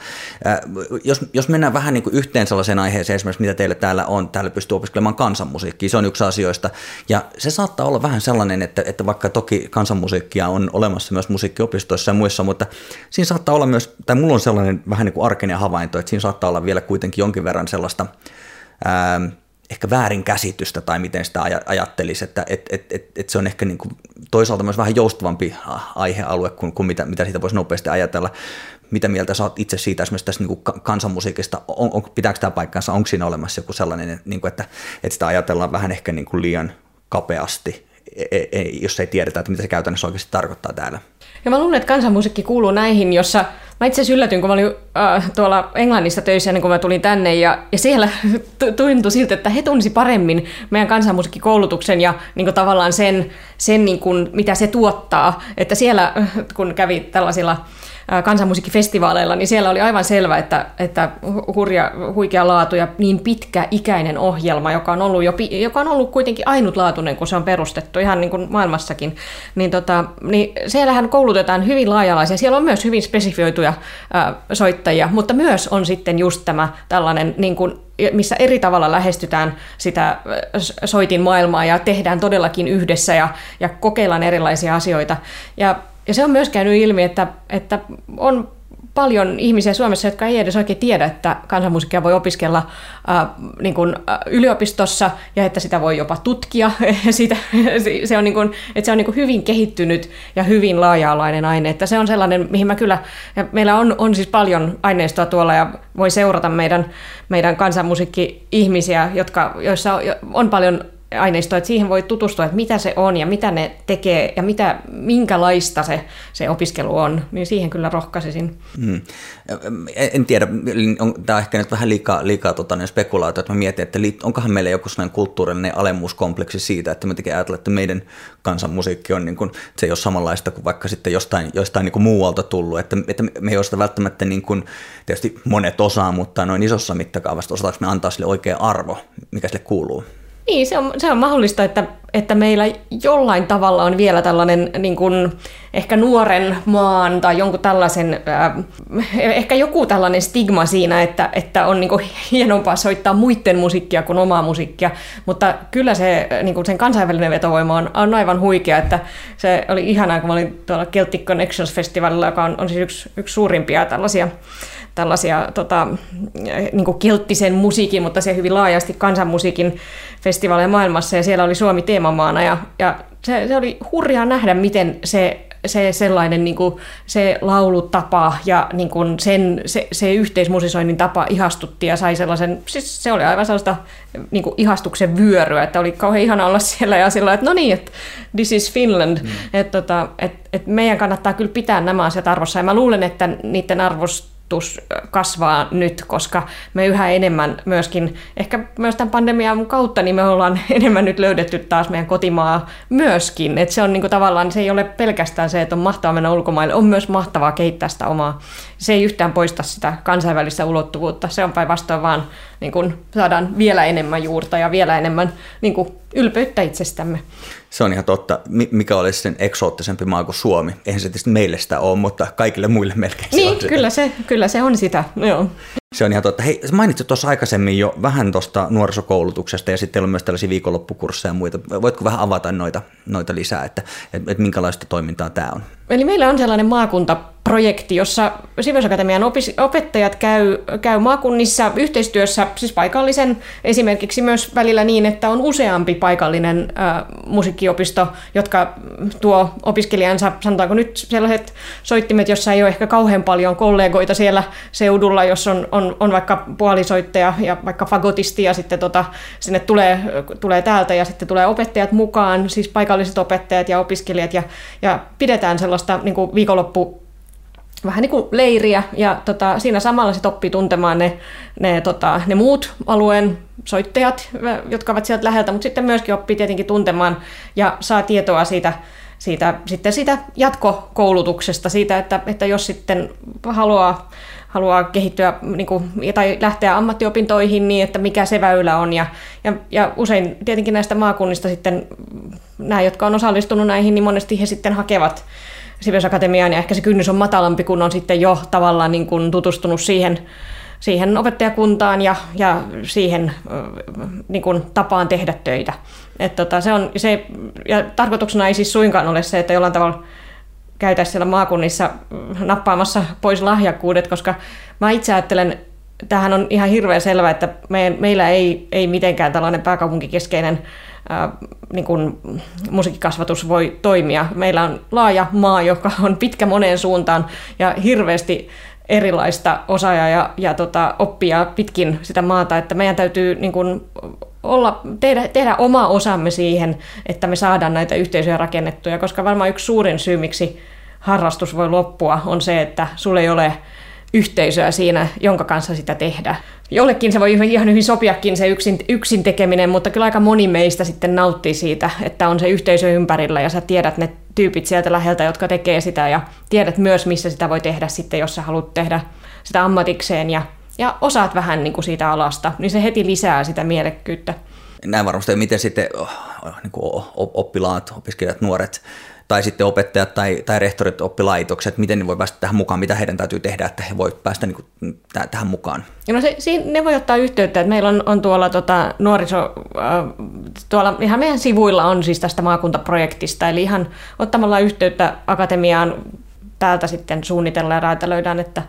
Äh, jos, jos mennään vähän niin kuin yhteen sellaiseen aiheeseen, esimerkiksi mitä teillä täällä on, täällä pystyy opiskelemaan kansanmusiikkia, se on yksi asioista, ja se saattaa olla vähän sellainen, että, että vaikka toki kansanmusiikkia on olemassa myös musiikkiopistoissa ja muissa, mutta siinä saattaa olla myös, tai mulla on sellainen vähän niin kuin arkinen havainto, että siinä saattaa olla vielä kuitenkin jonkin verran sellaista, ää, ehkä väärinkäsitystä tai miten sitä ajattelisi, että et, et, et, et se on ehkä niin kuin toisaalta myös vähän joustavampi aihealue kuin, kuin mitä, mitä siitä voisi nopeasti ajatella. Mitä mieltä oot itse siitä esimerkiksi tästä niin kuin kansanmusiikista, on, on, pitääkö tämä paikkansa, onko siinä olemassa joku sellainen, niin kuin, että, että sitä ajatellaan vähän ehkä niin kuin liian kapeasti, jos ei tiedetä, että mitä se käytännössä oikeasti tarkoittaa täällä? Ja mä luulen, että kansanmusiikki kuuluu näihin, jossa mä itse asiassa yllätyin, kun mä olin äh, tuolla Englannissa töissä ennen kuin mä tulin tänne, ja, ja siellä tuntui siltä, että he tunsi paremmin meidän kansanmusiikkikoulutuksen ja niin kuin tavallaan sen, sen niin kuin, mitä se tuottaa. Että siellä, kun kävi tällaisilla kansanmusiikkifestivaaleilla, niin siellä oli aivan selvä, että, että hurja, huikea laatu ja niin pitkäikäinen ohjelma, joka on ollut, jo, joka on ollut kuitenkin ainutlaatuinen, kun se on perustettu ihan niin kuin maailmassakin, niin, tota, niin siellähän koulutetaan hyvin laajalaisia. Siellä on myös hyvin spesifioituja ää, soittajia, mutta myös on sitten just tämä tällainen niin kuin missä eri tavalla lähestytään sitä soitin maailmaa ja tehdään todellakin yhdessä ja, ja kokeillaan erilaisia asioita. Ja ja se on myös käynyt ilmi, että, että on paljon ihmisiä Suomessa, jotka ei edes oikein tiedä, että kansanmusiikkia voi opiskella äh, niin kuin, äh, yliopistossa ja että sitä voi jopa tutkia. Siitä, se on, niin kuin, että se on niin kuin hyvin kehittynyt ja hyvin laaja-alainen aine. Että se on sellainen, mihin mä kyllä, ja meillä on, on siis paljon aineistoa tuolla ja voi seurata meidän, meidän kansanmusiikki-ihmisiä, jotka, joissa on paljon aineistoa, että siihen voi tutustua, että mitä se on ja mitä ne tekee ja mitä, minkälaista se, se opiskelu on, niin siihen kyllä rohkaisisin. Hmm. En tiedä, on, tämä on ehkä nyt vähän liikaa, liikaa tota, niin spekulaatio, että mä mietin, että onkohan meillä joku sellainen kulttuurinen alemmuuskompleksi siitä, että me tekee ajatella, että meidän kansanmusiikki on, niin kuin, se ei ole samanlaista kuin vaikka sitten jostain, jostain niin kuin muualta tullut, että, että me ei sitä välttämättä, niin kuin, tietysti monet osaa, mutta noin isossa mittakaavassa osataanko me antaa sille oikea arvo, mikä sille kuuluu. Niin, se on, se on mahdollista, että, että meillä jollain tavalla on vielä tällainen niin kuin, ehkä nuoren maan tai jonkun tällaisen, äh, ehkä joku tällainen stigma siinä, että, että on niin kuin, hienompaa soittaa muiden musiikkia kuin omaa musiikkia, mutta kyllä se, niin kuin sen kansainvälinen vetovoima on, on aivan huikea, että se oli ihanaa, kun mä olin tuolla Celtic Connections Festivalilla, joka on, on siis yksi, yksi suurimpia tällaisia tällaisia tota, niin kuin kelttisen musiikin, mutta se hyvin laajasti kansanmusiikin festivaaleja maailmassa, ja siellä oli Suomi teemamaana, ja, ja se, se oli hurjaa nähdä, miten se se sellainen niin kuin, se laulutapa ja niin kuin sen, se, se yhteismusisoinnin tapa ihastutti ja sai sellaisen, siis se oli aivan sellaista niin kuin ihastuksen vyöryä, että oli kauhean ihana olla siellä ja sillä että no niin, että this is Finland, mm. että tota, et, et meidän kannattaa kyllä pitää nämä asiat arvossa ja mä luulen, että niiden arvosta odotus kasvaa nyt, koska me yhä enemmän myöskin, ehkä myös tämän pandemian kautta, niin me ollaan enemmän nyt löydetty taas meidän kotimaa myöskin. Että se on niin kuin tavallaan, se ei ole pelkästään se, että on mahtavaa mennä ulkomaille, on myös mahtavaa kehittää sitä omaa. Se ei yhtään poista sitä kansainvälistä ulottuvuutta, se on päinvastoin vaan niin kuin saadaan vielä enemmän juurta ja vielä enemmän niin kuin ylpeyttä itsestämme. Se on ihan totta. Mikä olisi sen eksoottisempi maa kuin Suomi? Eihän se tietysti meille sitä ole, mutta kaikille muille melkein niin, se kyllä se, kyllä se on sitä. Joo. Se on ihan totta. Hei, mainitsit tuossa aikaisemmin jo vähän tuosta nuorisokoulutuksesta ja sitten on myös tällaisia viikonloppukursseja ja muita. Voitko vähän avata noita, noita lisää, että, että, että minkälaista toimintaa tämä on? Eli meillä on sellainen maakunta projekti, jossa Sivusakatemian opettajat käy, käy maakunnissa yhteistyössä, siis paikallisen, esimerkiksi myös välillä niin, että on useampi paikallinen ä, musiikkiopisto, jotka tuo opiskelijansa, sanotaanko nyt sellaiset soittimet, jossa ei ole ehkä kauhean paljon kollegoita siellä seudulla, jos on, on, on vaikka puolisoittaja ja vaikka fagotisti ja sitten tota, sinne tulee, tulee täältä ja sitten tulee opettajat mukaan, siis paikalliset opettajat ja opiskelijat ja, ja pidetään sellaista niin kuin viikonloppu vähän niin kuin leiriä, ja tota, siinä samalla sitten oppii tuntemaan ne, ne, tota, ne muut alueen soittajat, jotka ovat sieltä läheltä, mutta sitten myöskin oppii tietenkin tuntemaan ja saa tietoa siitä, siitä, sitten siitä jatkokoulutuksesta, siitä, että, että jos sitten haluaa, haluaa kehittyä niin kuin, tai lähteä ammattiopintoihin, niin että mikä se väylä on. Ja, ja, ja usein tietenkin näistä maakunnista sitten nämä, jotka on osallistunut näihin, niin monesti he sitten hakevat Sibelius-akatemiaan ja ehkä se kynnys on matalampi, kun on sitten jo tavallaan niin kuin tutustunut siihen, siihen opettajakuntaan ja, ja siihen niin kuin tapaan tehdä töitä. Et tota, se on, se, ja tarkoituksena ei siis suinkaan ole se, että jollain tavalla käytäisiin siellä maakunnissa nappaamassa pois lahjakkuudet, koska mä itse ajattelen, tämähän on ihan hirveän selvä, että me, meillä ei, ei mitenkään tällainen pääkaupunkikeskeinen niin kuin musiikkikasvatus voi toimia. Meillä on laaja maa, joka on pitkä moneen suuntaan ja hirveästi erilaista osaajaa ja, ja tota, oppia pitkin sitä maata, että meidän täytyy niin kuin, olla, tehdä, tehdä oma osamme siihen, että me saadaan näitä yhteisöjä rakennettuja, koska varmaan yksi suurin syy, miksi harrastus voi loppua, on se, että sulle ei ole yhteisöä siinä, jonka kanssa sitä tehdä. Jollekin se voi ihan hyvin sopiakin se yksin, yksin tekeminen, mutta kyllä aika moni meistä sitten nauttii siitä, että on se yhteisö ympärillä ja sä tiedät ne tyypit sieltä läheltä, jotka tekee sitä ja tiedät myös, missä sitä voi tehdä sitten, jos sä haluat tehdä sitä ammatikseen ja, ja osaat vähän niin kuin siitä alasta, niin se heti lisää sitä mielekkyyttä. Näin varmasti. Miten sitten oh, niin kuin oppilaat, opiskelijat, nuoret tai sitten opettajat tai, tai rehtorit, oppilaitokset, miten ne voi päästä tähän mukaan, mitä heidän täytyy tehdä, että he voivat päästä niin kuin, tähän mukaan? No se, siinä, ne voi ottaa yhteyttä, että meillä on, on tuolla tota, nuoriso, äh, tuolla ihan meidän sivuilla on siis tästä maakuntaprojektista, eli ihan ottamalla yhteyttä akatemiaan täältä sitten suunnitellaan ja räätälöidään, että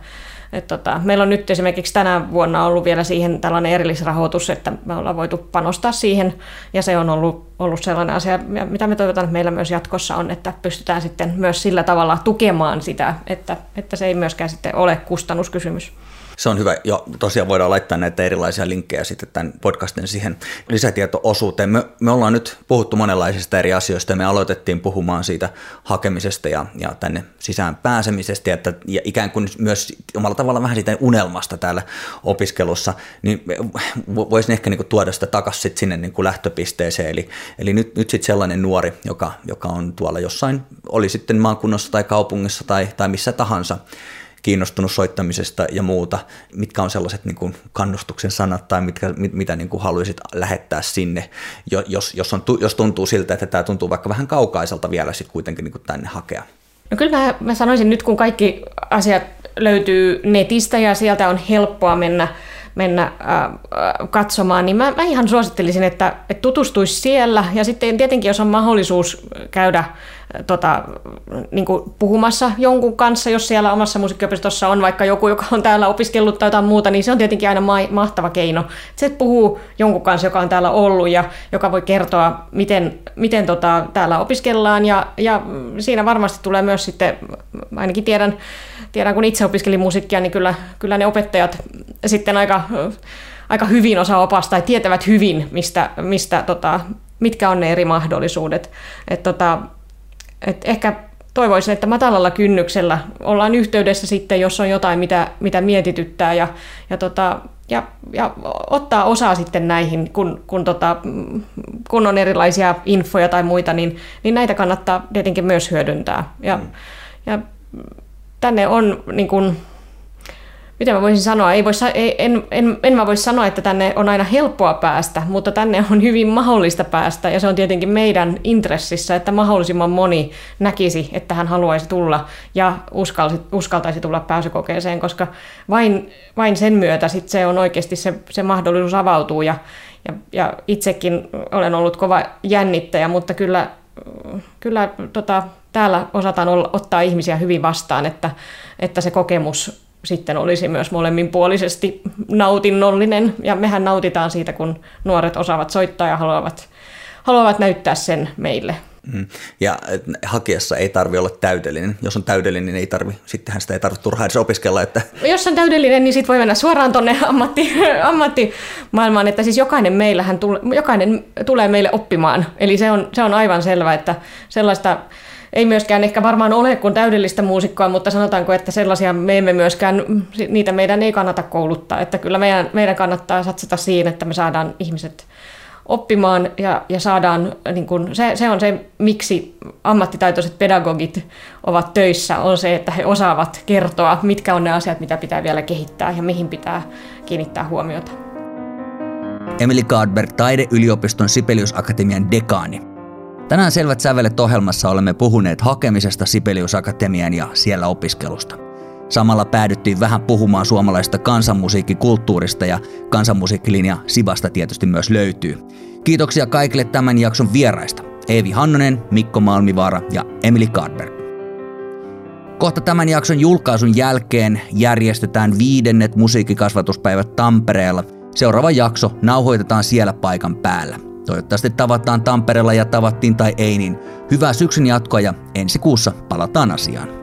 et tota, meillä on nyt esimerkiksi tänä vuonna ollut vielä siihen tällainen erillisrahoitus, että me ollaan voitu panostaa siihen, ja se on ollut, ollut sellainen asia, mitä me toivotaan, että meillä myös jatkossa on, että pystytään sitten myös sillä tavalla tukemaan sitä, että, että se ei myöskään sitten ole kustannuskysymys. Se on hyvä. Ja tosiaan voidaan laittaa näitä erilaisia linkkejä sitten tämän podcastin siihen lisätietoosuuteen. Me, me ollaan nyt puhuttu monenlaisista eri asioista me aloitettiin puhumaan siitä hakemisesta ja, ja tänne sisään pääsemisestä ja, että, ja ikään kuin myös omalla tavalla vähän siitä unelmasta täällä opiskelussa, niin voisin ehkä niin tuoda sitä takaisin sinne niin kuin lähtöpisteeseen. Eli, eli nyt, nyt sitten sellainen nuori, joka, joka on tuolla jossain, oli sitten maakunnassa tai kaupungissa tai, tai missä tahansa, kiinnostunut soittamisesta ja muuta. Mitkä on sellaiset niin kuin kannustuksen sanat tai mitkä, mit, mitä niin kuin haluaisit lähettää sinne, jos, jos, on, jos tuntuu siltä, että tämä tuntuu vaikka vähän kaukaiselta vielä sitten kuitenkin niin kuin tänne hakea? No kyllä mä, mä sanoisin nyt, kun kaikki asiat löytyy netistä ja sieltä on helppoa mennä mennä äh, katsomaan, niin mä, mä ihan suosittelisin, että, että tutustuisi siellä. Ja sitten tietenkin, jos on mahdollisuus käydä tota, niin kuin puhumassa jonkun kanssa, jos siellä omassa musiikkiopistossa on vaikka joku, joka on täällä opiskellut tai jotain muuta, niin se on tietenkin aina ma- mahtava keino. Se, että puhuu jonkun kanssa, joka on täällä ollut ja joka voi kertoa, miten, miten tota, täällä opiskellaan. Ja, ja siinä varmasti tulee myös sitten, ainakin tiedän, tiedän kun itse opiskelin musiikkia, niin kyllä, kyllä ne opettajat sitten aika, aika hyvin osaa opastaa ja tietävät hyvin, mistä, mistä tota, mitkä on ne eri mahdollisuudet. Et tota, et ehkä toivoisin, että matalalla kynnyksellä ollaan yhteydessä sitten, jos on jotain, mitä, mitä mietityttää ja, ja, tota, ja, ja ottaa osaa sitten näihin, kun, kun, tota, kun on erilaisia infoja tai muita, niin, niin näitä kannattaa tietenkin myös hyödyntää. Ja, mm. ja tänne on niin kuin, miten mä voisin sanoa, ei voi, en, en, en mä voi sanoa, että tänne on aina helppoa päästä, mutta tänne on hyvin mahdollista päästä ja se on tietenkin meidän intressissä, että mahdollisimman moni näkisi, että hän haluaisi tulla ja uskalsi, uskaltaisi tulla pääsykokeeseen, koska vain, vain sen myötä sit se on oikeasti se, se mahdollisuus avautuu ja, ja, ja itsekin olen ollut kova jännittäjä, mutta kyllä, kyllä tota, täällä osataan olla, ottaa ihmisiä hyvin vastaan, että, että se kokemus sitten olisi myös molemminpuolisesti nautinnollinen. Ja mehän nautitaan siitä, kun nuoret osaavat soittaa ja haluavat, haluavat näyttää sen meille. Mm. Ja hakiessa ei tarvi olla täydellinen. Jos on täydellinen, niin ei tarvi, sittenhän sitä ei tarvitse turhaan edes opiskella. Että... Jos on täydellinen, niin sitten voi mennä suoraan tuonne ammatti, ammattimaailmaan. Että siis jokainen, meillähän tule, jokainen tulee meille oppimaan. Eli se on, se on aivan selvä, että sellaista ei myöskään ehkä varmaan ole kuin täydellistä muusikkoa, mutta sanotaanko, että sellaisia me emme myöskään, niitä meidän ei kannata kouluttaa. Että kyllä meidän, meidän kannattaa satsata siihen, että me saadaan ihmiset oppimaan ja, ja saadaan, niin kun, se, se on se, miksi ammattitaitoiset pedagogit ovat töissä, on se, että he osaavat kertoa, mitkä on ne asiat, mitä pitää vielä kehittää ja mihin pitää kiinnittää huomiota. Emily Gardberg, taideyliopiston Sibelius Akatemian dekaani. Tänään Selvät sävelet ohjelmassa olemme puhuneet hakemisesta Sibelius Akatemian ja siellä opiskelusta. Samalla päädyttiin vähän puhumaan suomalaisesta kansanmusiikkikulttuurista ja kansanmusiikkilinja Sibasta tietysti myös löytyy. Kiitoksia kaikille tämän jakson vieraista. Eevi Hannonen, Mikko Malmivaara ja Emily Gardberg. Kohta tämän jakson julkaisun jälkeen järjestetään viidennet musiikkikasvatuspäivät Tampereella. Seuraava jakso nauhoitetaan siellä paikan päällä. Toivottavasti tavataan Tampereella ja tavattiin tai ei, niin hyvää syksyn jatkoa ja ensi kuussa palataan asiaan.